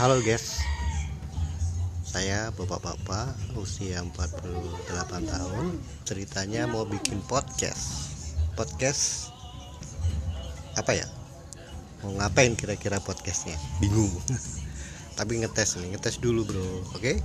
Halo guys. Saya bapak-bapak usia 48 tahun. Ceritanya mau bikin podcast. Podcast Apa ya? Mau ngapain kira-kira podcastnya? Bingung. Tapi ngetes nih Ngetes dulu bro. Oke? okay?